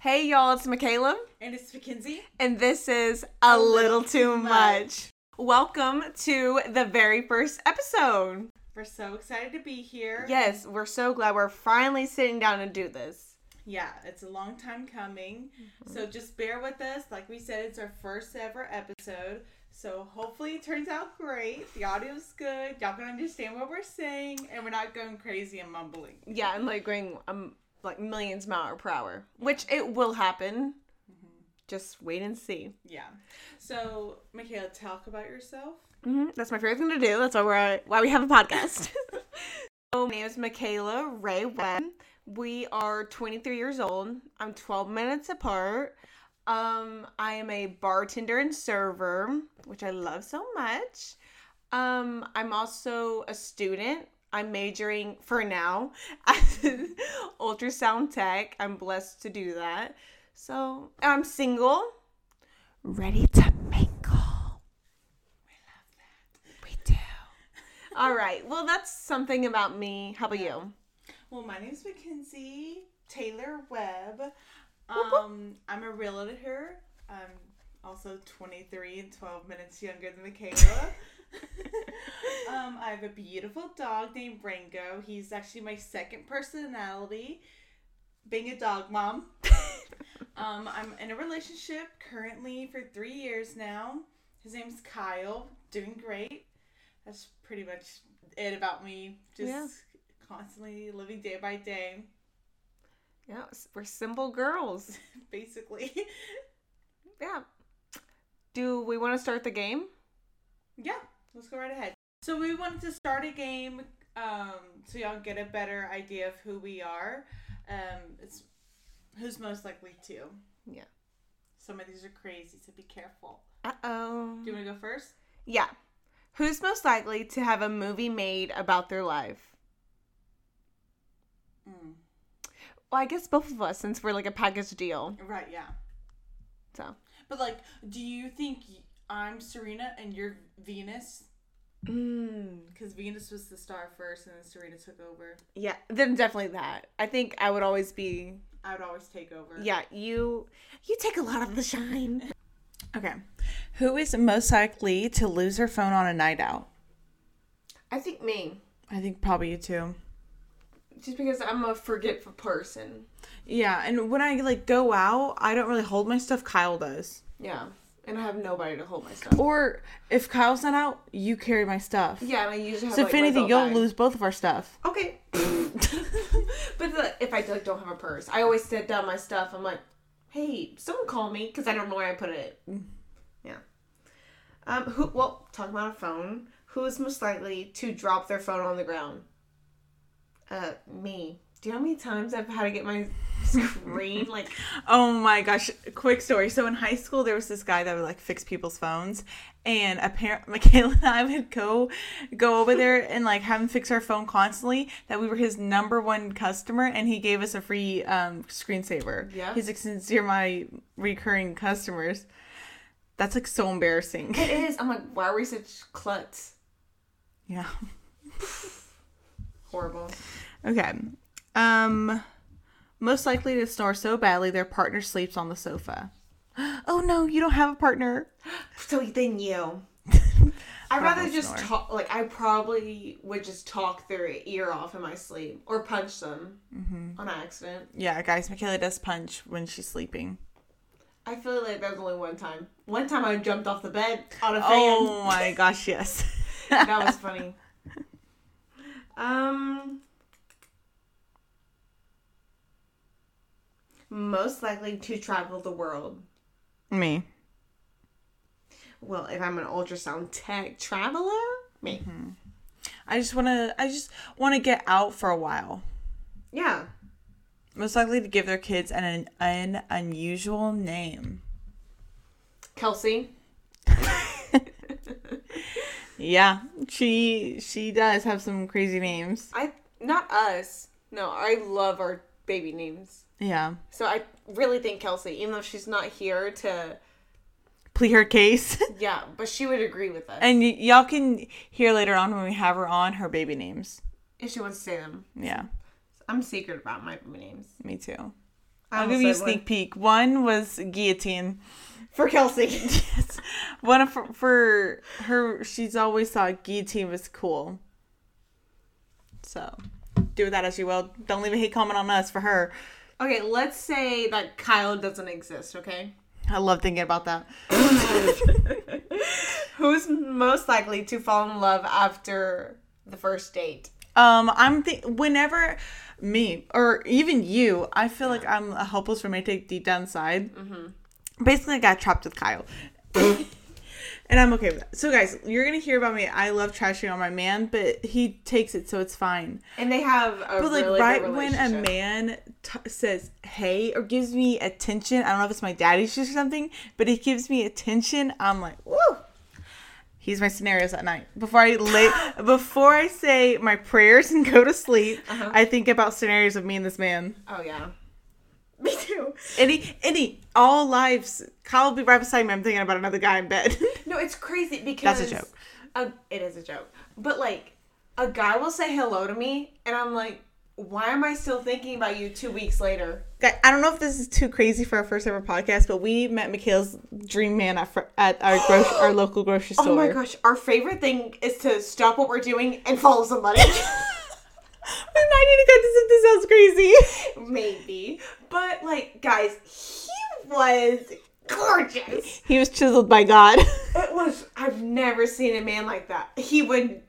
Hey y'all, it's Makayla, And it's Makenzie. and this is A, Little, Too much. Welcome to the very first episode. We're so excited to be here. Yes, we're so glad we're finally sitting down to do this. Yeah, it's a long time coming. So just bear with us. Like we said, it's our first ever episode. So hopefully it turns out great. The audio's good. Y'all can understand what we're saying. And we're not going crazy and mumbling. Yeah, and like going um like millions mile per hour, which it will happen. Just wait and see. Yeah. So, Makayla, talk about yourself. hmm That's my favorite thing to do. That's why we're why we have a podcast. so, my name is Makayla Ray Webb. We are 23 years old. I'm 12 minutes apart. Um, I am a bartender and server, which I love so much. Um, I'm also a student. I'm majoring for now ultrasound tech. I'm blessed to do that. So I'm single, ready to mingle. We love that. We do. All right. Well, that's something about me. How about you? Well, my name's Makenzie Taylor Webb. Um, I'm a realtor. I'm also 23 and 12 minutes younger than Makayla. um, I have a beautiful dog named Rango. He's actually my second personality, being a dog mom. um, I'm in a relationship currently for three years now. His name's Kyle. Doing great. That's pretty much it about me. Just Yeah. constantly living day by day, Yeah, we're simple girls. basically. Yeah. Do we want to start the game? yeah, let's go right ahead. So we wanted to start a game um, so y'all get a better idea of who we are. Um, it's who's most likely to. Yeah. Some of these are crazy, so be careful. Uh oh. Do you want to go first? Yeah. Who's most likely to have a movie made about their life? Mm. Well, I guess both of us, since we're like a package deal. Right, yeah. So. But like, do you think I'm Serena and you're Venus? Mm. Because Venus was the star first, and then Serena took over. Yeah, then definitely that. I think I would always be. I would always take over. Yeah, you. You take a lot of the shine. Okay. Who is most likely to lose her phone on a night out? I think me, I think probably you too. Just because I'm a forgetful person. Yeah, and when I like go out, I don't really hold my stuff. Kyle does. Yeah, and I have nobody to hold my stuff. Or if Kyle's not out, you carry my stuff. Yeah, and I usually have. So like, if anything, you'll bag. lose both of our stuff. Okay. but the, if I like, don't have a purse, I always set down my stuff. I'm like, hey, someone call me because I don't know where I put it. Yeah. Um. Who? Well, talking about a phone. Who is most likely to drop their phone on the ground? Uh, me. Do you know how many times I've had to get my screen like? Oh my gosh! Quick story. So in high school, there was this guy that would like fix people's phones, and apparently Makayla and I would go go over there and like have him fix our phone constantly. That we were his number one customer, and he gave us a free um, screensaver. Yeah. He's like, since you're my recurring customers, that's like so embarrassing. It is. I'm like, why are we such klutz? yeah. Horrible. Okay. Um, most likely to snore so badly their partner sleeps on the sofa. Oh no, you don't have a partner. So then you. I'd rather just snore. talk. Like I probably would just talk their ear off in my sleep or punch them on accident. Yeah, guys, Makayla does punch when she's sleeping. I feel like that was only one time. One time I jumped off the bed on a fan. Oh my gosh, yes. that was funny. Um, most likely to travel the world. Me. Well, if I'm an ultrasound tech traveler, me. I just want to I just want to get out for a while. Yeah. Most likely to give their kids an an unusual name. Kelsey. Yeah, she she does have some crazy names. I not us. No, I love our baby names. Yeah. So I really think Kelsey, even though she's not here to, Plead her case. yeah, but she would agree with us and y- y'all can hear later on when we have her on her baby names. if she wants to say them. Yeah, I'm secret about my baby names. me too. I'll give you a sneak peek. One was guillotine. for Kelsey. Yes. One for, for her, she's always thought guillotine was cool. So, do with that as you will. Don't leave a hate comment on us for her. okay, let's say that Kyle doesn't exist. Okay. I love thinking about that. Who's most likely to fall in love after the first date? Um, I'm th- whenever me or even you, I feel like I'm a hopeless romantic deep down inside. Mm-hmm. Basically, I got trapped with Kyle, and I'm okay with that. So, guys, you're gonna hear about me. I love trashing on my man, but he takes it, so it's fine. And they have But like really right when a man t- says "hey" or gives me attention, I don't know if it's my daddy's or something, but he gives me attention. I'm like, woo. He's my scenarios at night. Before I lay, before I say my prayers and go to sleep, Uh-huh. I think about scenarios of me and this man. Oh yeah. Me too. Any, any, all lives. Kyle will be right beside me. I'm thinking about another guy in bed. No, it's crazy because That's a joke. a- it is a joke. But like, a guy will say hello to me, and I'm like, why am I still thinking about you two weeks later? I don't know if this is too crazy for our first ever podcast, but we met Makayla's dream man at, fr- at our gro- our local grocery store. Oh my gosh, our favorite thing is to stop what we're doing and follow somebody. We might need to cut this if this sounds crazy. Maybe. But like, guys, he was gorgeous. He was chiseled by God. It was I've never seen a man like that. He would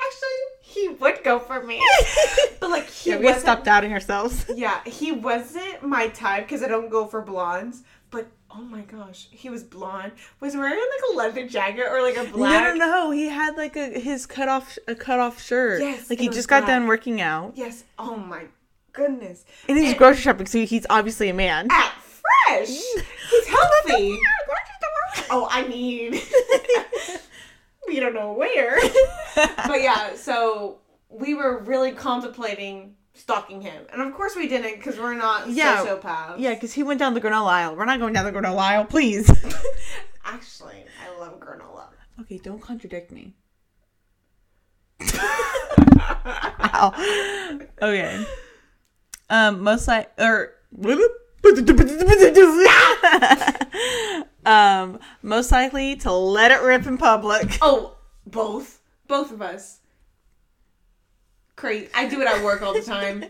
actually he would go for me. But like he yeah, we gotta wasn't stop doubting ourselves. Yeah, he wasn't my type because I don't go for blondes. But oh my gosh, he was blonde. Was wearing like a leather jacket or like a black. No, no, no. He had like a his cut off a cut off shirt. Yes, like he just got black. done working out, Yes. Oh my goodness. and he's And- grocery shopping, so he's obviously a man. At fresh. He's healthy. oh, I mean, we don't know where. but yeah, so we were really contemplating stalking him, and of course we didn't because we're not Yeah. sociopaths. Yeah, because he went down the granola aisle. We're not going down the granola aisle, please. Actually, I love granola. okay, don't contradict me. Ow. Okay. Um, most like or um, most likely to let it rip in public. Oh, both. Both of us. Crazy. I do it at work all the time.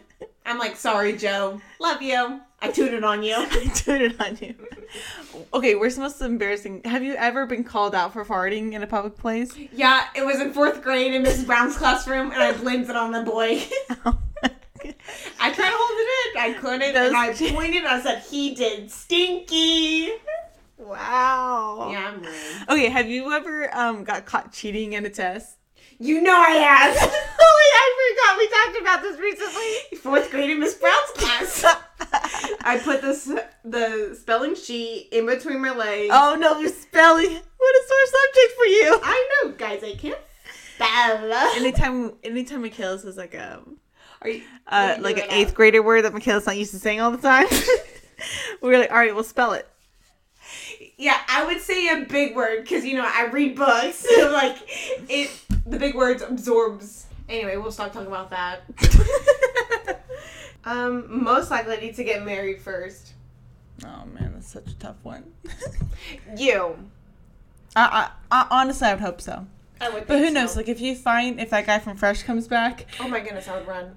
I'm like, sorry, Joe. Love you. I tooted on you. I tooted on you. Okay, where's the most embarrassing? Have you ever been called out for farting in a public place? Yeah, it was in fourth grade in Mrs. Brown's classroom, and I blamed it on the boy. I tried to hold it in. I couldn't. Those- and I pointed. I said, he did stinky. Wow. Yeah, I'm rude. Okay, have you ever um got caught cheating in a test? You know I have. oh, I forgot. We talked about this recently. Fourth grade in Miss Brown's class. I put this the spelling sheet in between my legs. Oh no, you're spelling. What a sore subject for you. I know, guys. I can't spell. Anytime, anytime Makayla says like a Are you, uh, like an eighth that? grader word that Makayla's not used to saying all the time, we're like, all right, we'll spell it. Yeah, I would say a big word because you know I read books. So like it, the big words absorbs. Anyway, we'll stop talking about that. um, most likely to get married first. Oh man, that's such a tough one. You. I, I, I honestly, I would hope so. I would. But think who knows? Like, if you find if that guy from Fresh comes back, oh my goodness, I would run.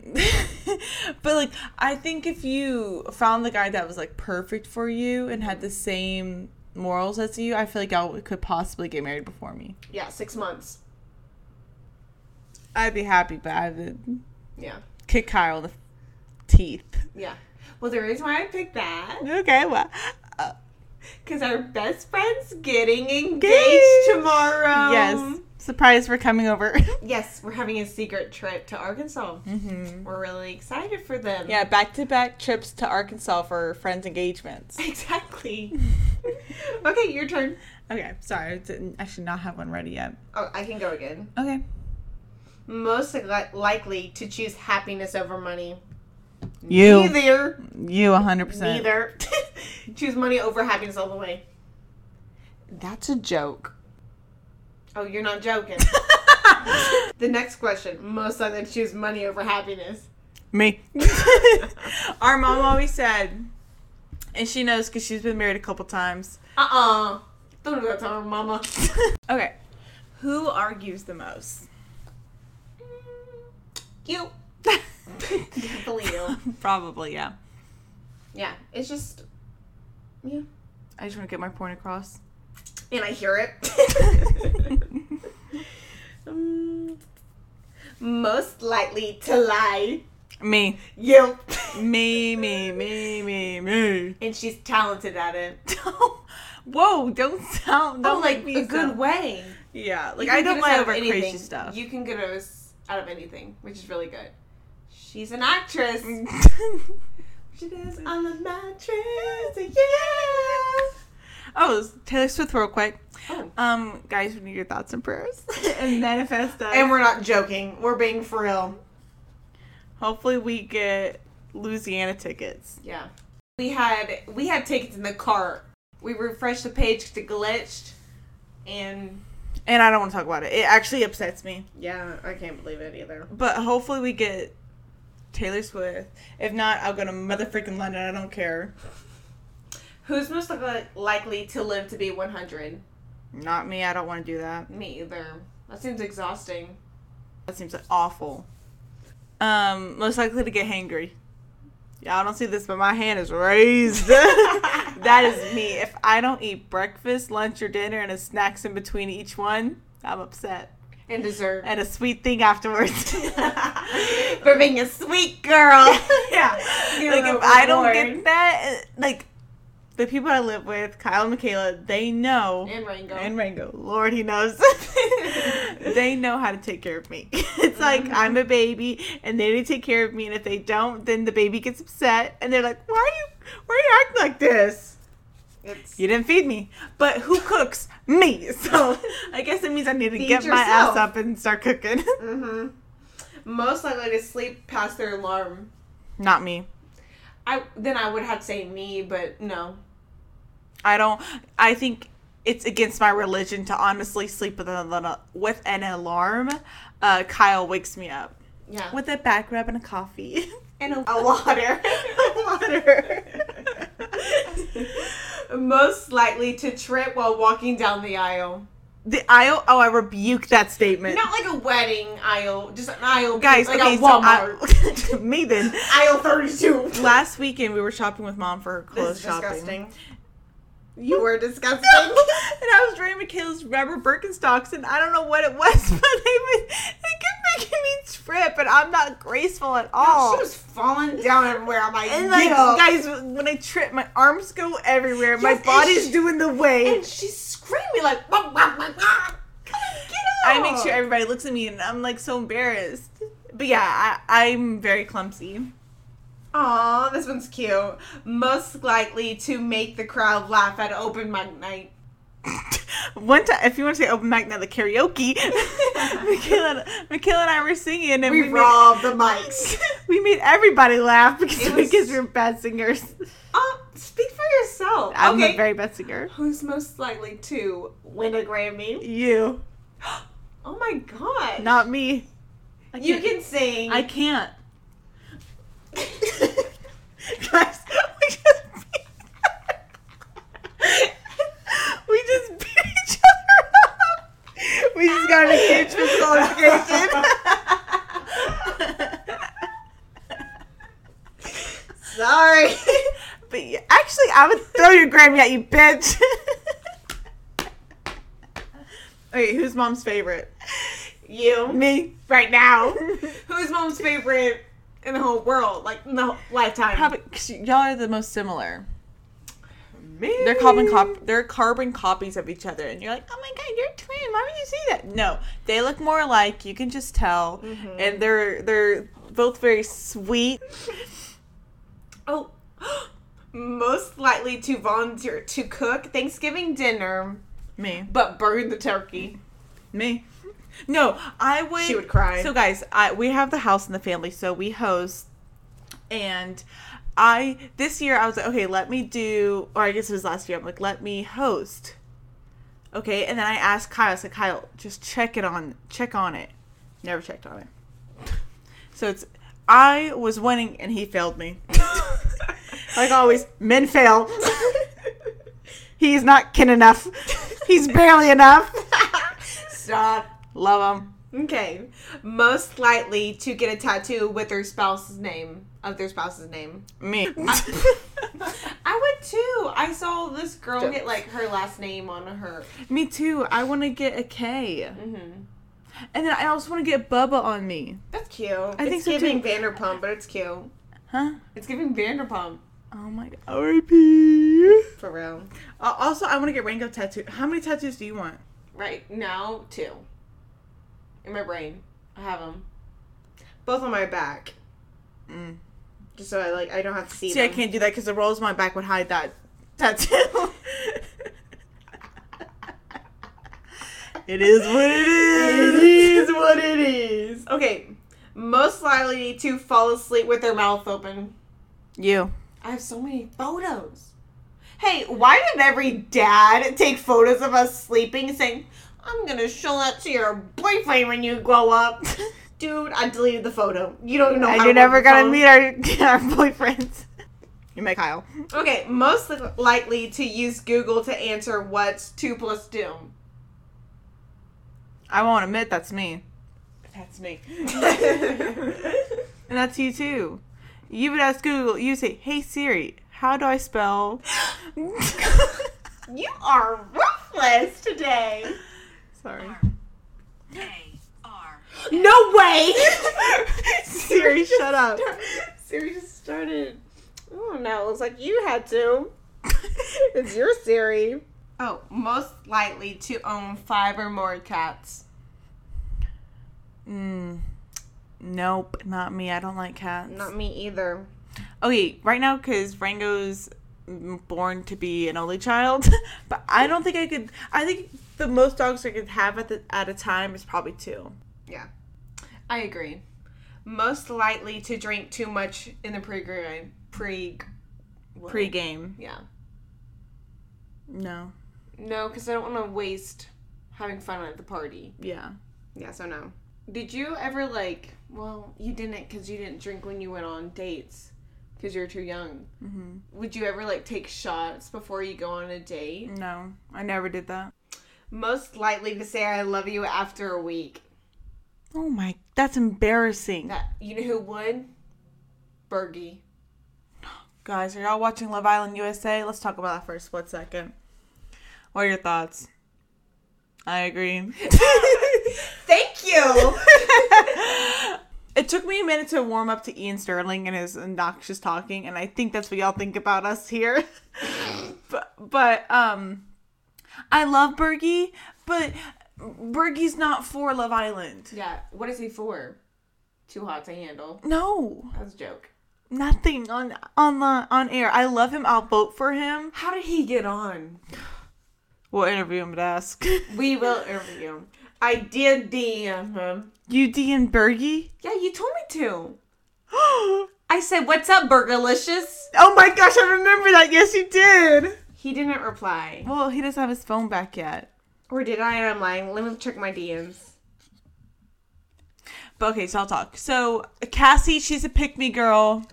but like, I think if you found the guy that was like perfect for you and had the same morals as you, I feel like y'all could possibly get married before me. Yeah, six months. I'd be happy, but I would Yeah, kick Kyle the teeth. yeah. Well, the reason why I picked that Okay, well, uh, because our best friend's getting engaged Engaged. tomorrow. yes, surprise for coming over. Yes, we're having a secret trip to Arkansas. hmm We're really excited for them. Yeah, back to back trips to Arkansas for friends' engagements. Exactly. okay, your turn. Okay, sorry, I, didn't, I should not have one ready yet. Oh, I can go again. Okay. Most li- likely to choose happiness over money. You. Neither. You 100%. Neither. choose money over happiness all the way. That's a joke. Oh, you're not joking. the next question. Most likely to choose money over happiness. Me. Our mom always said, and she knows because she's been married a couple times. Uh uh Don't do that to her mama. Okay, who argues the most? You. Definitely you. Probably, yeah. Yeah, it's just. Yeah. I just want to get my point across. And I hear it. Um, most likely to lie. Me, You. me, me, me, me, me. And she's talented at it. Whoa! Don't sound. Don't oh, like me a good way. Yeah, like I can don't lie over crazy anything. stuff. You can get us out of anything, which is really good. She's an actress. she does on the mattress. Yeah. Oh, Taylor Swift, real quick. Oh. Um, guys, we need your thoughts and prayers and manifest us. And we're not joking. We're being for real. hopefully we get Louisiana tickets. Yeah. We had we had tickets in the cart. We refreshed the page 'cause it glitched, and And I don't want to talk about it. It actually upsets me. yeah, I can't believe it either. But hopefully we get Taylor Swift. If not, I'll go to mother freaking London. I don't care. Who's most li- likely to live to be 100? Not me. I don't want to do that. Me either. That seems exhausting. That seems awful. Um, most likely to get hangry. Y'all don't see this, but my hand is raised. that is me. If I don't eat breakfast, lunch, or dinner, and a snacks in between each one, I'm upset. And dessert. And a sweet thing afterwards. For being a sweet girl. yeah. Like if I don't get that, like the people I live with, Kyle and Makayla, they know. And Rango. And Rango, Lord, he knows. they know how to take care of me. It's like Mm-hmm. I'm a baby, and they need to take care of me. And if they don't, then the baby gets upset, and they're like, "Why are you? Why are you acting like this? It's, You didn't feed me." But who cooks? Me. So I guess it means I need to Feed get my ass up and start cooking. hmm Most likely to sleep past their alarm. Not me. I then I would have to say me, but no. I don't. I think it's against my religion to honestly sleep with an with an alarm. Uh, Kyle wakes me up Yeah. with a back rub and a coffee. and a, a water. Water. Most likely to trip while walking down the aisle. the aisle. Oh, I rebuke that statement. Not like a wedding aisle, just an aisle. Guys, like okay, a so Walmart. I, me then. aisle 32. Last weekend we were shopping with mom for clothes shopping. disgusting. You were disgusting. and I was wearing Makayla's rubber Birkenstocks, and I don't know what it was, but they was, they kept making me trip, and I'm not graceful at all. She was falling down everywhere. I'm like, and like, "Yo." guys, when I trip, my arms go everywhere. my Yes, and body's she- doing the way. and she's screaming like, "Wah, wah, wah, wah." Come on, get I make sure everybody looks at me, and I'm like so embarrassed. But yeah, I, I'm very clumsy. Aw, this one's cute. Most likely to make the crowd laugh at open mic night. One time, if you want to say open mic night, the karaoke, Makayla, Makayla and I were singing, and We we, robbed the mics. we made everybody laugh because, was- because we're bad singers. Oh, speak for yourself. I'm okay. a very best singer. Who's most likely to win a Grammy? You, Oh my god. not me. I you can sing. I can't. Guys, we just beat, we just beat each other up. We just got a huge physical altercation. Sorry. but yeah, actually, I would throw your Grammy at you, bitch. Wait, who's mom's favorite? you. Me. Right now. Who's mom's favorite in the whole world? Like, in the whole lifetime? Probably, cause y'all are the most similar. me. They're carbon cop. They're carbon copies of each other, and you're like, oh my god, you're a twin. Why would you say that? No, they look more alike. You can just tell, mm-hmm. and they're they're both very sweet. Oh. Most likely to volunteer to cook Thanksgiving dinner, Me, but burn the turkey. me. No, I would. She would cry. So guys, I we have the house in the family, so we host, and I this year I was like, okay, let me do, or I guess it was last year. I'm like, let me host. Okay, and then I asked Kyle. I said, Kyle, just check it on, check on it. Never checked on it. So it's I was winning and he failed me. Like always, men fail. He's not kin enough. He's barely enough. Stop. Love him. Okay. Most likely to get a tattoo with their spouse's name of their spouse's name. Me. I would too. I saw this girl Jokes. get like her last name on her. me too. I want to get a K. Mm-hmm. And then I also want to get Bubba on me. That's cute. I it's think so, giving too. Vanderpump, but it's cute. Huh? It's giving Vanderpump Oh my god. R.I.P. for real. Uh, also, I want to get Rango tattoo. How many tattoos do you want? Right now, two. In my brain, I have them. Both on my back, Mm. just so I like I don't have to see. Them. See, I can't do that because the rolls on my back would hide that tattoo. it is what it is. It is what it is. Okay, most likely to fall asleep with their mouth open. You. I have so many photos. Hey, why did every dad take photos of us sleeping saying, I'm gonna show that to your boyfriend when you grow up? Dude, I deleted the photo. You don't know and you're never gonna meet our, our boyfriends. You met Kyle. Okay, most li- likely to use Google to answer what's 2 plus 2. I won't admit that's me. That's me. And that's you too. You would ask Google, you say, Hey Siri, how do I spell? you are ruthless today. Sorry. A R No way! Siri, shut up. Siri just started. Oh, no, it looks like you had to. It's your Siri. Oh, most likely to own five or more cats. Mm, nope, not me. I don't like cats. Not me either. Okay, right now because Rango's born to be an only child, but I don't think I could. I think the most dogs I could have at the at a time is probably two. Yeah, I agree. Most likely to drink too much in the pre-game. Pre. what? Pre-game, Yeah. no, No, because I don't want to waste having fun at the party. yeah. Yeah, so no. Did you ever like? Well, you didn't because you didn't drink when you went on dates because you're too young. hmm Would you ever like take shots before you go on a date? No, I never did that. Most likely to say I love you after a week. Oh my, that's embarrassing. That you know who would? Bergie. Guys, are y'all watching Love Island USA? Let's talk about that for a split second. What are your thoughts? I agree. Thank you. it took me a minute to warm up to Ian Sterling and his obnoxious talking, and I think that's what y'all think about us here. but, but um, I love Bergie, but Bergie's not for Love Island. yeah. What is he for? Too hot to handle. No, That was a joke. nothing on on the on air. I love him. I'll vote for him. How did he get on? We'll interview him and ask. We will interview him. I did DM him. you D and Bergie. Yeah, you told me to. I said, "What's up, Burgerlicious?" Oh my gosh, I remember that. Yes, you did. He didn't reply. Well, he doesn't have his phone back yet. Or did I? I'm lying. Let me check my DMs. But okay, so I'll talk. So Cassie, she's a pick me girl.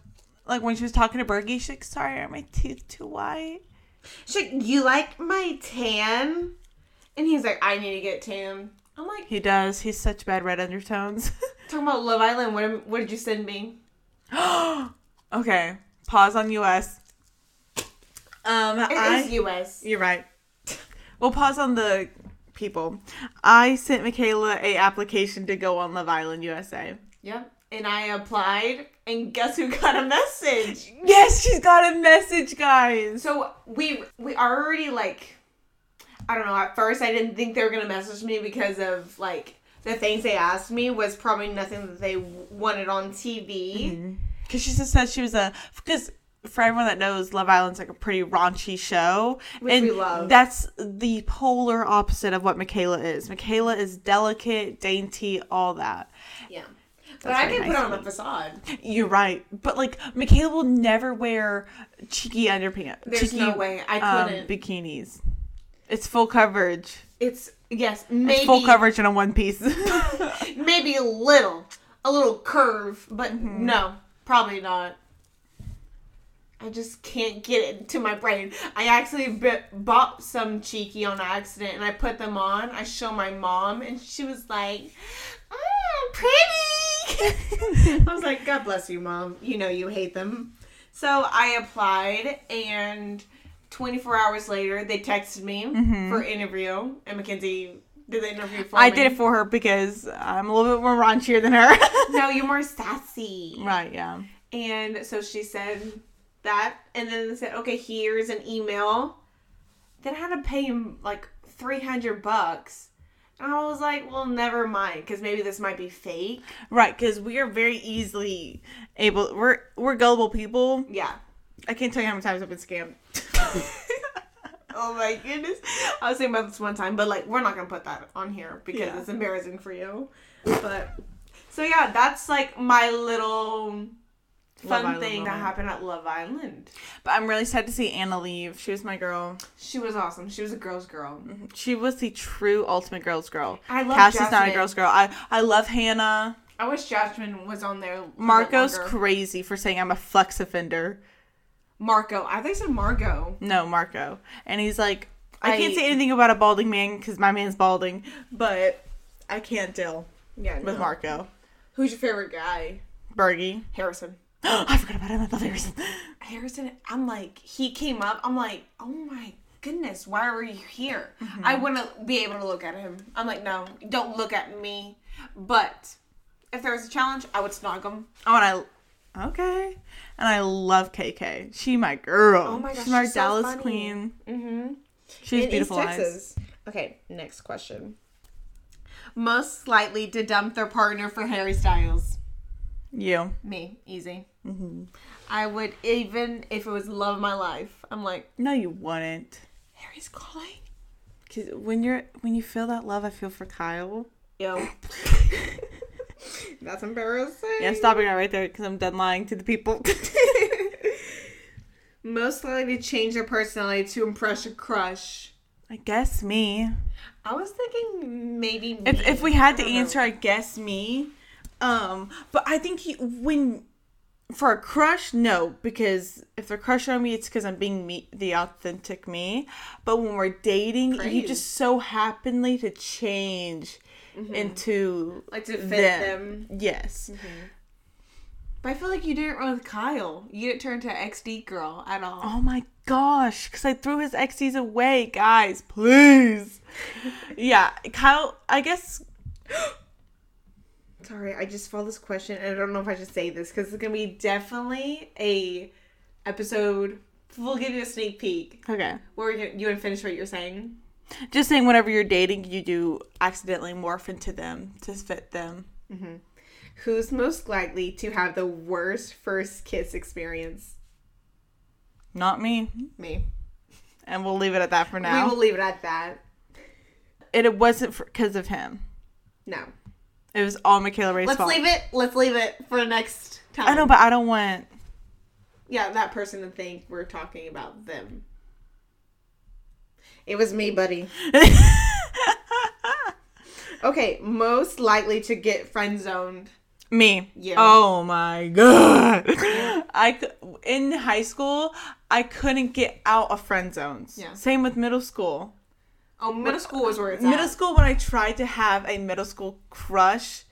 Like when she was talking to Bergie, she's like, "Sorry, are my teeth too white?" She's like, "You like my tan?" And he's like, "I need to get tan." I'm like, He does. He's such bad red undertones. talking about Love Island. What, what did you send me? okay, pause on US. Um, It is I, U.S. you're right. We'll pause on the people. I sent Makayla a application to go on Love Island USA. Yep. And I applied, and guess who got a message? Yes, she's got a message, guys. So we we already like, I don't know. At first, I didn't think they were gonna message me because of like the things they asked me was probably nothing that they wanted on TV. Because she just said she was a because for everyone that knows, Love Island's like a pretty raunchy show, Which and we love. that's the polar opposite of what Makayla is. Makayla is delicate, dainty, all that. Yeah. But I can put on a facade. You're right, but like Makayla will never wear cheeky underpants. There's cheeky, no way. I um, couldn't. bikinis. It's full coverage. It's yes, It's maybe full coverage in a one piece. maybe a little, a little curve, but Mm-hmm. no, probably not. I just can't get it into my brain. I actually b- bought some cheeky on accident and I put them on. I show my mom and she was like, mm, pretty. I was like, God bless you, mom. You know you hate them. So I applied and 24 hours later they texted me mm-hmm. for interview and Makenzie did the interview for me. I me. did it for her because I'm a little bit more raunchier than her. No, you're more sassy. right, yeah. And so she said that, and then they said, okay, here's an email. Then I had to pay him like 300 bucks. And I was like, well, never mind, because maybe this might be fake. Right, because we are very easily able. We're we're gullible people. Yeah. I can't tell you how many times I've been scammed. Oh my goodness. I was thinking about this one time, but like, we're not going to put that on here because Yeah. it's embarrassing for you. But, so yeah, that's like my little fun Island thing that moment. happened at Love Island. But I'm really sad to see Anna leave. She was my girl. She was awesome. She was a girl's girl. Mm-hmm. She was the true ultimate girl's girl. I love Cassie's not a girl's girl. I I love Hannah. I wish Jasmine was on there. a little bit Marco's crazy for saying I'm a flex offender. Marco. I think said Margot. No, Marco. And he's like, I, can't say anything about a balding man because my man's balding, but I can't deal Yeah. with no. Marco. Who's your favorite guy? Bergie. Harrison. I forgot about him. I love Harrison. Harrison. I'm like, he came up. I'm like, oh my goodness, why are you here? Mm-hmm. I wouldn't be able to look at him. I'm like, no, don't look at me. But if there was a challenge, I would snog him. Oh, and I okay, and I love KK. She my girl. Oh my gosh, she's my she's so Dallas funny. queen. Mm-hmm. She's in beautiful East eyes. Texas. Okay, next question. Most likely to dump their partner for Harry Styles. You. Me, easy. Mm-hmm. I would even if it was love of my life. I'm like No, you wouldn't. Harry's calling. Cause when you're when you feel that love, I feel for Kyle. Yo, that's embarrassing. Yeah, stopping it right there because I'm done lying to the people. Most likely to change their personality to impress a crush. I guess me. I was thinking maybe me. If if we had to know. answer, I guess me. Um, but I think he, when for a crush, no, because if they're crushing on me, it's because I'm being me, the authentic me. But when we're dating, you just so happenly to change Mm-hmm. into like to fit them. them. Yes. Mm-hmm. But I feel like you didn't run with Kyle. You didn't turn to XD girl at all. Oh my gosh, because I threw his XDs away, guys, please. yeah, Kyle, I guess. Sorry, I just saw this question and I don't know if I should say this because it's gonna be definitely a episode. We'll give you a sneak peek. Okay. Where you you would finish what you're saying. Just saying, whenever you're dating, you do accidentally morph into them to fit them. Mm-hmm. Who's most likely to have the worst first kiss experience? Not me. Me. And we'll leave it at that for now. We will leave it at that. And it wasn't because of him. No. It was all Makayla Ray's Let's fault. leave it. Let's leave it for the next time. I know, but I don't want. Yeah, that person to think we're talking about them. It was me, buddy. Okay, most likely to get friend zoned. Me. Yeah. Oh my god. I in high school, I couldn't get out of friend zones. Yeah. Same with middle school. Oh, middle school was where it's Middle at. school, when I tried to have a middle school crush,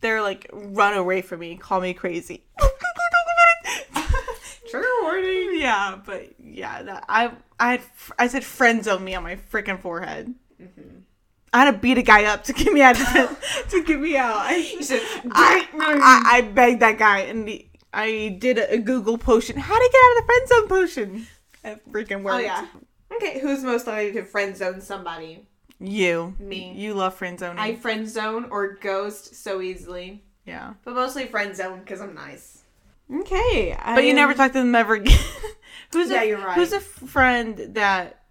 they're like, run away from me, call me crazy. Trigger warning. yeah, but yeah, that I I had I said friend zone me on my freaking forehead. Mm-hmm. I had to beat a guy up to get me out of to get me out. I, said, I, I, I begged that guy and the, I did a, a Google potion. How to get out of the friend zone potion? It freaking worked. oh yeah. Okay, who's most likely to friend zone somebody? You. Me. You love friend zoning. I friend zone or ghost so easily, yeah. but mostly friend zone because I'm nice. Okay, But you never talk to them ever again. who's Yeah, a, you're right. Who's a friend that,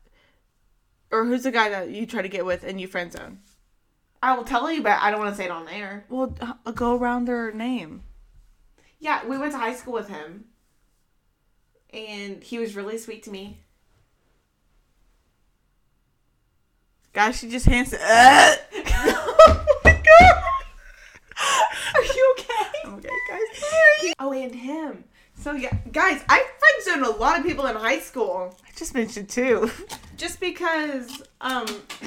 or who's the guy that you try to get with and you friend zone? I will tell you, but I don't want to say it on air. Well, uh, go around their name. Yeah, we went to high school with him, and he was really sweet to me. Guys, she just hands. Uh, oh my god. Are you okay? I'm okay, guys. Oh, and him. So yeah, guys, I friend zoned a lot of people in high school I just mentioned two. just because. Um.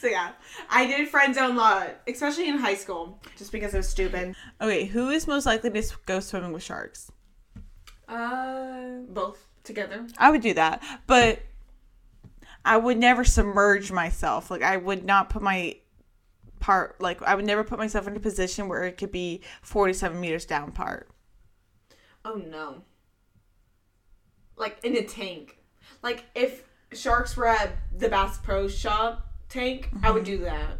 so yeah, I did friend zone a lot, especially in high school, just because I was stupid. Okay, who is most likely to go swimming with sharks? Uh, both together. I would do that, but I would never submerge myself. Like I would not put my part like I would never put myself in a position where it could be 47 meters down part. Oh no. Like in a tank. Like if sharks were at the Bass Pro Shop tank, I would do that.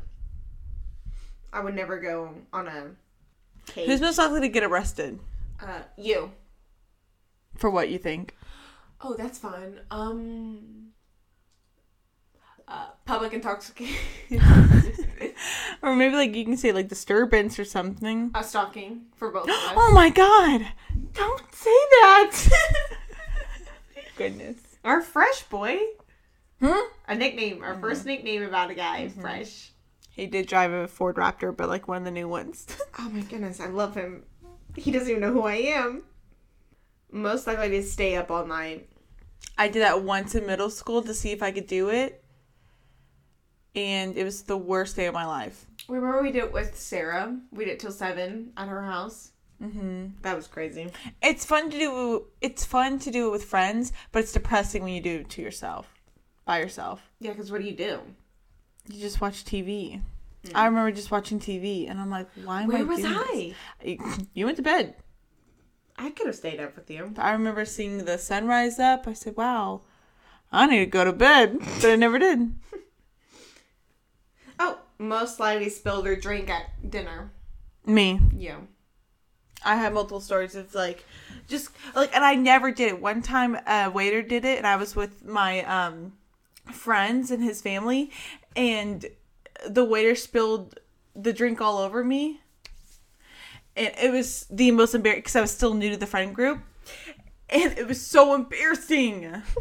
I would never go on a cage. Who's most likely to get arrested? uh, you. For what you think? Oh, that's fine. Um, uh, public intoxication, Or maybe like you can say like disturbance or something. uh, stalking for both of us. Oh my god! Don't say that! Goodness. Our fresh boy, Hmm? a nickname, our first nickname about a guy, fresh. He did drive a Ford Raptor, but like one of the new ones. Oh my goodness, I love him. He doesn't even know who I am. Most likely to stay up all night. I did that once in middle school to see if I could do it. And it was the worst day of my life. Remember we did it with Sarah? We did it till seven at her house. Mm-hmm. That was crazy. It's fun to do it's fun to do it with friends, but it's depressing when you do it to yourself. By yourself. Yeah, because what do you do? You just watch TV. I remember just watching TV and I'm like, why am I Where was doing I? this? You went to bed. I could have stayed up with you. I remember seeing the sunrise up. I said, wow, I need to go to bed. But I never did. Oh, most likely spilled or drink at dinner. Me. You. I have multiple stories of like, just like, and I never did it. One time, a waiter did it, and I was with my um friends and his family, and the waiter spilled the drink all over me, and it was the most embarrassing because I was still new to the friend group, and it was so embarrassing.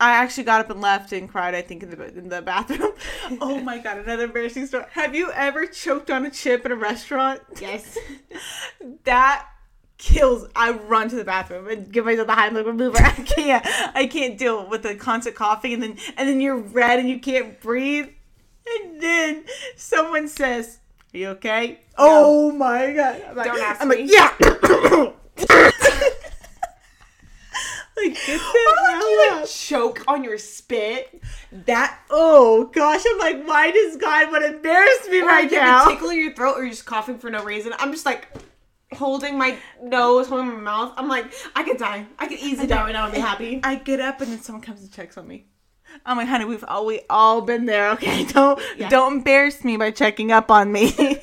I actually got up and left and cried. I think in the in the bathroom. oh my god! Another embarrassing story. Have you ever choked on a chip in a restaurant? Yes. that kills. I run to the bathroom and give myself the Heimlich maneuver. I can't. I can't deal with the constant coughing and then and then you're red and you can't breathe. And then someone says, "Are you okay?" Oh my god! I'm like, Don't ask I'm me. like, yeah. like get the hell you like choke on your spit That oh gosh, I'm like, why does God want to embarrass me or right you now? tickle your throat or you're just coughing for no reason. I'm just like holding my nose, holding my mouth. I'm like, I could die. I could easily die right now and be happy. I get up and then someone comes and checks on me. I'm like, honey, we've all we all been there. Okay, don't Yeah. don't embarrass me by checking up on me.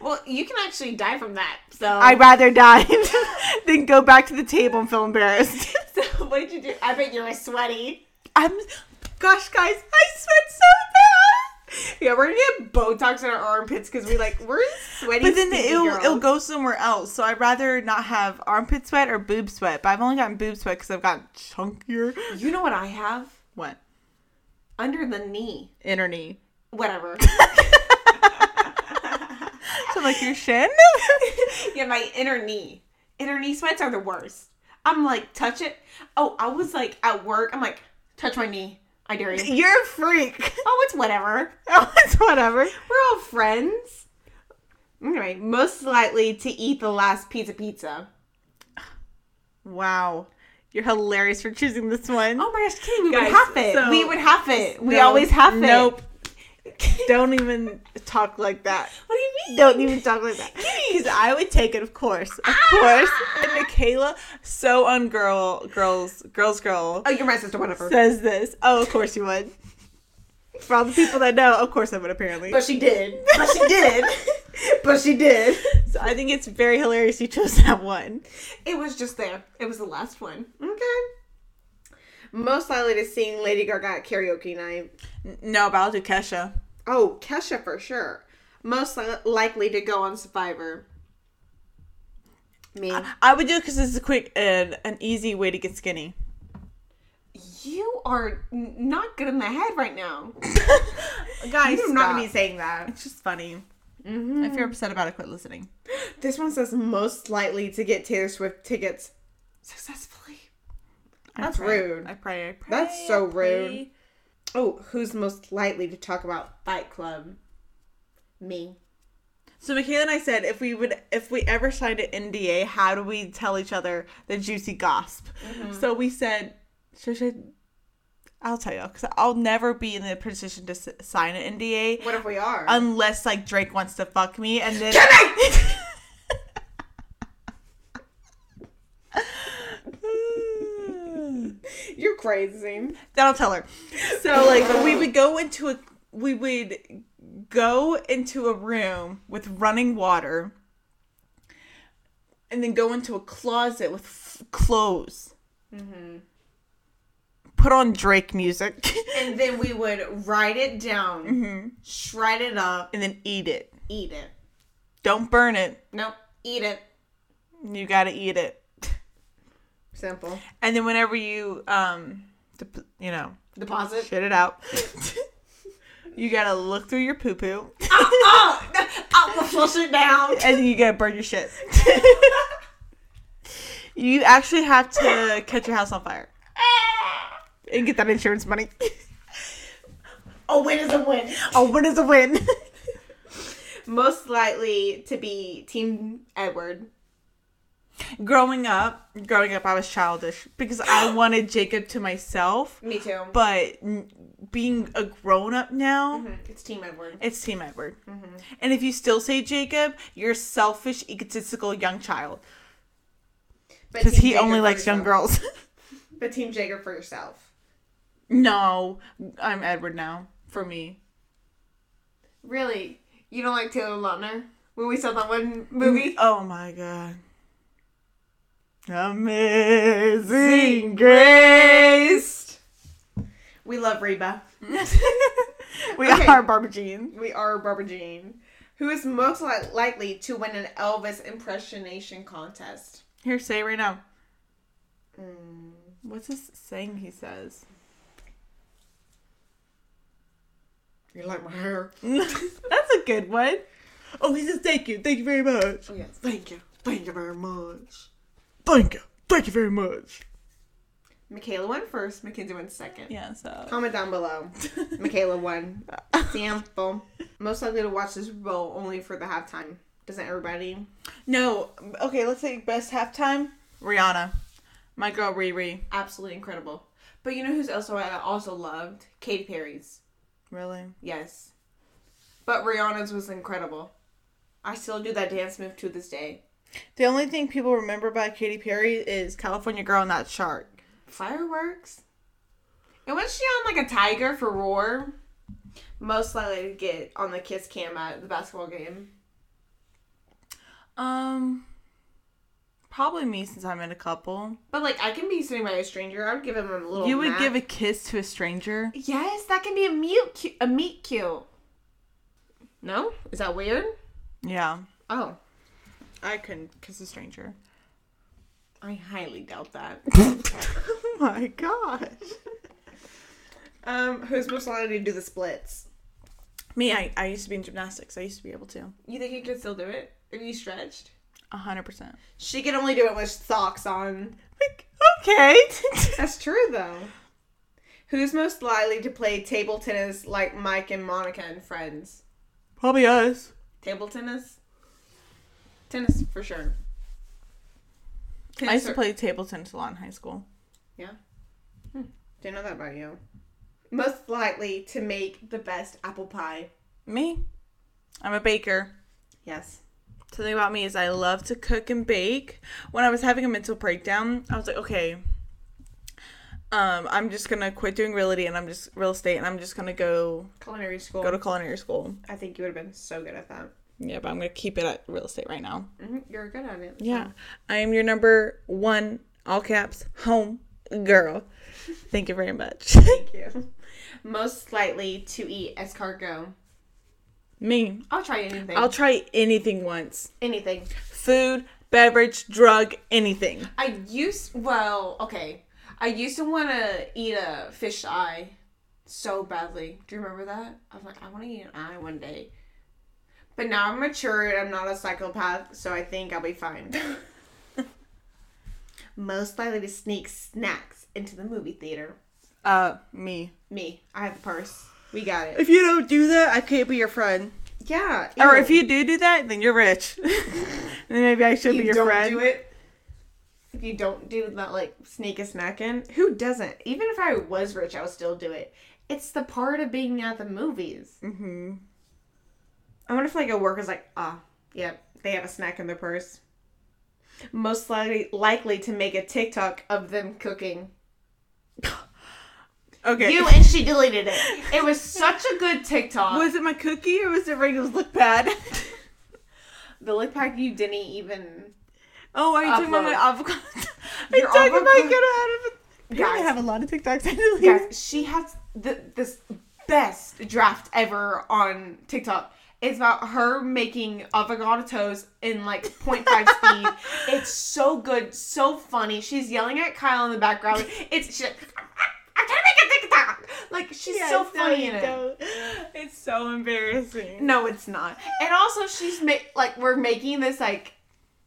Well, you can actually die from that. So I'd rather die than go back to the table and feel embarrassed. So what did you do? I bet you were sweaty. I'm, gosh, guys, I sweat so bad. Yeah, we're gonna get Botox in our armpits because we like we're sweaty. But then it'll girls. it'll go somewhere else. So I'd rather not have armpit sweat or boob sweat. But I've only gotten boob sweat because I've gotten chunkier. You know what I have What? under the knee? Inner knee. Whatever. Like your shin. yeah, my inner knee. Inner knee sweats are the worst. I'm like, touch it. Oh, I was like at work. I'm like, touch my knee. I dare you. You're a freak. Oh, it's whatever. Oh, it's whatever. We're all friends. Anyway, most likely to eat the last pizza pizza. Wow. You're hilarious for choosing this one. Oh my gosh, Kitty, we Guys, would have it. so- we would have it. We No, always have it. Nope. Don't even talk like that. What do you mean? Don't even talk like that. Because I would take it, of course. Of ah! course. And Makayla, so ungirl, girls, girls, girl, Oh, you're my sister, whatever. says this. Oh, of course you would. For all the people that know, of course I would, apparently. But she did. But she did. but she did. so I think it's very hilarious you chose that one. It was just there. It was the last one. Okay. Most likely to sing Lady Gaga at karaoke night. No, but I'll do Kesha. Oh, Kesha for sure. Most li- likely to go on Survivor. Me. I would do it because it's a quick and an easy way to get skinny. you are n- not good in the head right now. Guys, You're not gonna be saying that. It's just funny. Mm-hmm. If you're mm-hmm. upset about it, quit listening. This one says most likely to get Taylor Swift tickets successfully. I That's pray. rude. I pray. I pray. That's so I rude. Oh, who's most likely to talk about Fight Club? Me. So Makayla and I said if we would if we ever signed an NDA, how do we tell each other the juicy gossip? Mm-hmm. So we said, should, should I'll tell you because I'll never be in the position to s- sign an NDA What if we are? unless like Drake wants to fuck me and then. You're crazy. Then I'll tell her. So like we would go into a we would go into a room with running water and then go into a closet with f- clothes. Mm-hmm. Put on Drake music And then we would write it down, mm-hmm. shred it up, and then eat it. eat it. Don't burn it. Nope, eat it. You gotta eat it. Simple. And then whenever you um, dep- you know, Deposit. shit it out. you gotta look through your poo poo, oh, I'm gonna flush it down. and then you gotta burn your shit. you actually have to catch your house on fire and get that insurance money. Oh, win is a win. oh, is a win? Most likely to be Team Edward. Growing up, growing up, I was childish because I wanted Jacob to myself. Me too. But being a grown up now, mm-hmm. It's Team Edward. it's Team Edward. Mm-hmm. And if you still say Jacob, you're a selfish, egotistical young child because he Jacob only likes young girls. But Team Jacob for yourself. no, I'm Edward now. For me, Really? You don't like Taylor Lautner? When we saw that one movie? Oh my god. Amazing Grace. We love Reba. we Okay. are Barbara Jean. We are Barbara Jean. Who is most li- likely to win an Elvis impersonation contest? Here, say it right now. Mm. What's this saying he says? You like my hair? That's a good one. Oh, he says thank you. Thank you very much. Oh, yes. Thank you. Thank you very much. Thank you. Thank you very much. Makayla went first. Makenzie went second. Yeah, so. Comment down below. Makayla won. Sample. Most likely to watch this bowl only for the halftime. Doesn't everybody? No, okay, let's say best halftime. Rihanna. My girl Riri. Absolutely incredible. But you know who's also I also loved? Katy Perry's. Really? Yes. But Rihanna's was incredible. I still do that dance move to this day. The only thing people remember about Katy Perry is California Girl and that shark. Fireworks. And was she on like a tiger for Roar? Most likely to get on the kiss cam at the basketball game. Um, probably me since I'm in a couple. But like I can be sitting by a stranger. I would give him a little. you would mat. give a kiss to a stranger? Yes, that can be a mute, cu- a meet cute. No, is that weird? Yeah. Oh, I couldn't kiss a stranger. I highly doubt that. oh my gosh. um, who's most likely to do the splits? Me, I, I used to be in gymnastics. I used to be able to. You think you could still do it if you stretched? A hundred percent. She can only do it with socks on. Like, okay. That's true though. Who's most likely to play table tennis like Mike and Monica and Friends? Probably us. Table tennis? Tennis for sure. I used to or- play table tennis a lot in high school. Yeah. Didn't know that about you. Most likely to make the best apple pie. Me? I'm a baker. Yes. Something about me is I love to cook and bake. When I was having a mental breakdown, I was like, okay, um, I'm just gonna quit doing realty and I'm just real estate and I'm just gonna go Culinary school. go to culinary school. I think you would have been so good at that. Yeah, but I'm gonna keep it at real estate right now. hmm You're good at it. Yeah, I am your number one, all caps, home girl. Thank you very much. Thank you. Most likely to eat escargot. Me, I'll try anything. I'll try anything once. anything. Food, beverage, drug, anything. I used well, okay. I used to want to eat a fish eye so badly. Do you remember that? I was like, I want to eat an eye one day. But now I'm mature and I'm not a psychopath, so I think I'll be fine. Most likely to sneak snacks into the movie theater. Uh, me. Me. I have the purse. We got it. If you don't do that, I can't be your friend. Yeah. Or if you do do that, then you're rich. then maybe I should you be your don't friend. do it. If you don't do that, like sneak a snack in, who doesn't? Even if I was rich, I would still do it. It's the part of being at the movies. Mm-hmm. I wonder if like a worker's like, ah, yep, they have a snack in their purse. Most likely likely to make a TikTok of them cooking. Okay. You and she deleted it. It was such a good TikTok. was it my cookie or was it Regal's look pad? the look pack you didn't even oh, are you talking about Upload. my avocado? I'm Your talking about get out of it. Apparently I have a lot of TikToks. I deleted. Guys, she has the this best draft ever on TikTok. It's about her making avocado toast in like 0.5 speed. It's so good, so funny. She's yelling at Kyle in the background. It's she's like, I'm trying to make a TikTok. Like she's so funny in it. don't. It's so embarrassing. No, it's not. And also, she's ma- like we're making this like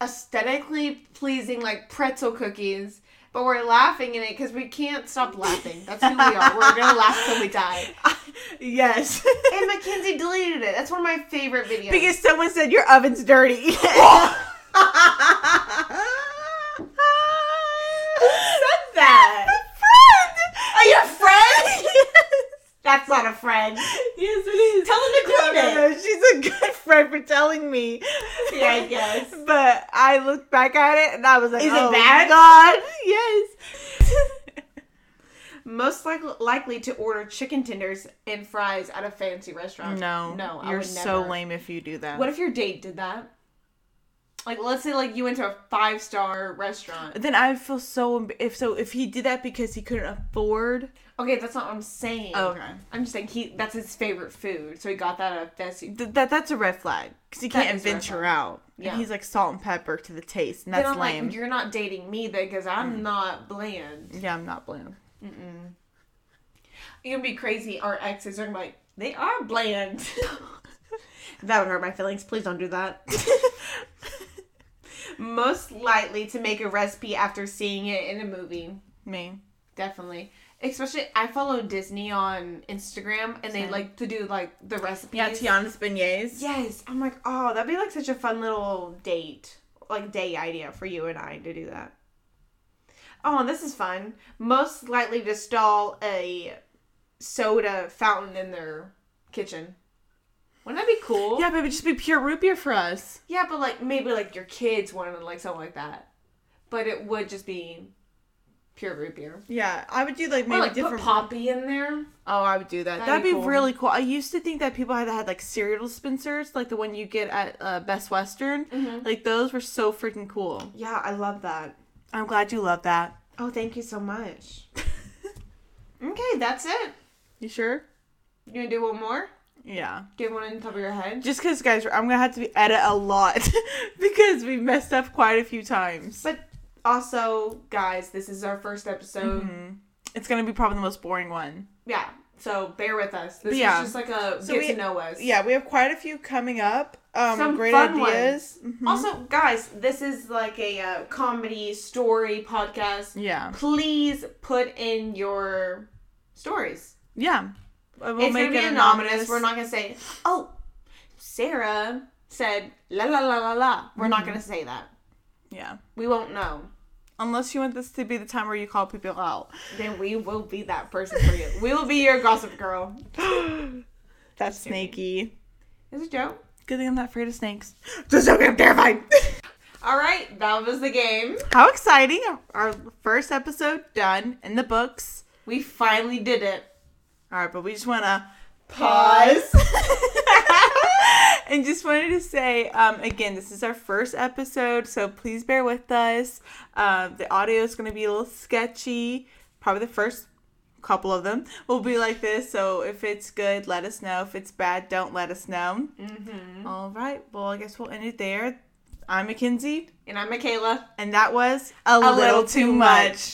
aesthetically pleasing like pretzel cookies, but we're laughing in it because we can't stop laughing. That's who we are. We're gonna laugh till we die. yes. And Makenzie deleted it. That's one of my favorite videos. because someone said your oven's dirty. Who said that? Are you a friend? That's not a friend. Yes, it is. Tell him to clean No, no, it. no, She's a good friend for telling me. Yeah, I guess. But I looked back at it and I was like, Is it oh, bad? God, yes. Most likely likely to order chicken tenders and fries at a fancy restaurant. no, no, I you're so never. lame if you do that. What if your date did that? Like, let's say like you went to a five star restaurant. then I feel so if so if he did that because he couldn't afford. Okay, that's not what I'm saying. Oh, okay. I'm just saying he that's his favorite food, so he got that at a fancy. Th- that that's a red flag because he That can't is a red venture out. Yeah. and he's like salt and pepper to the taste, and Then that's I'm lame. like, you're not dating me then, because I'm mm. not bland. yeah, I'm not bland. You're gonna be crazy. Our exes are gonna be like, they are bland. that would hurt my feelings. Please don't do that. Most likely to make a recipe after seeing it in a movie. Me. Definitely. Especially, I follow Disney on Instagram, and they like to do like the recipes. Yeah, Tiana's beignets. Yes, I'm like, oh, that'd be like such a fun little date, like day idea for you and I to do that. Oh, this is fun. Most likely to stall a soda fountain in their kitchen. Wouldn't that be cool? Yeah, but it would just be pure root beer for us. Yeah, but like maybe like your kids wanted like something like that, but it would just be pure root beer. Yeah, I would do like Or maybe like different. put poppy in there. Oh, I would do that. That'd That'd, be be, cool. really cool. I used to think that people had had like cereal dispensers, like the one you get at uh, Best Western. Mhm. Like those were so freaking cool. Yeah, I love that. I'm glad you love that. Oh, thank you so much. okay, that's it. You sure? You gonna do one more? Yeah. Give one on top of your head. Just because, guys, I'm gonna have to be edit a lot because we messed up quite a few times. But also, guys, this is our first episode. Mhm. It's gonna be probably the most boring one. Yeah, so bear with us. This Yeah. is just like a So get we- to know us. Yeah, we have quite a few coming up. Um, Some great ideas. Mhm. Also, guys, this is like a uh, comedy story podcast. yeah, Please put in your stories. yeah. We'll it's make gonna be it anonymous. We're not gonna say, "Oh, Sarah said la la la la la." We're not gonna say that. Yeah, We won't know. Unless you want this to be the time where you call people out. Then we will be that person for you. we will be your gossip girl. That's snaky. It's a joke. Good thing I'm not afraid of snakes. Just okay, I'm terrified. All right, that was the game. How exciting! Our first episode done in the books. We finally did it. All right, but we just want to Pause. and just wanted to say um, again, this is our first episode, so please bear with us. Um, the audio is going to be a little sketchy. Probably the first couple of them will be like this. So if it's good, let us know. If it's bad, don't let us know. Mm-hmm. All right. Well, I guess we'll end it there. I'm Makenzie, And I'm Makayla. and that was a, A little, little too too much. much.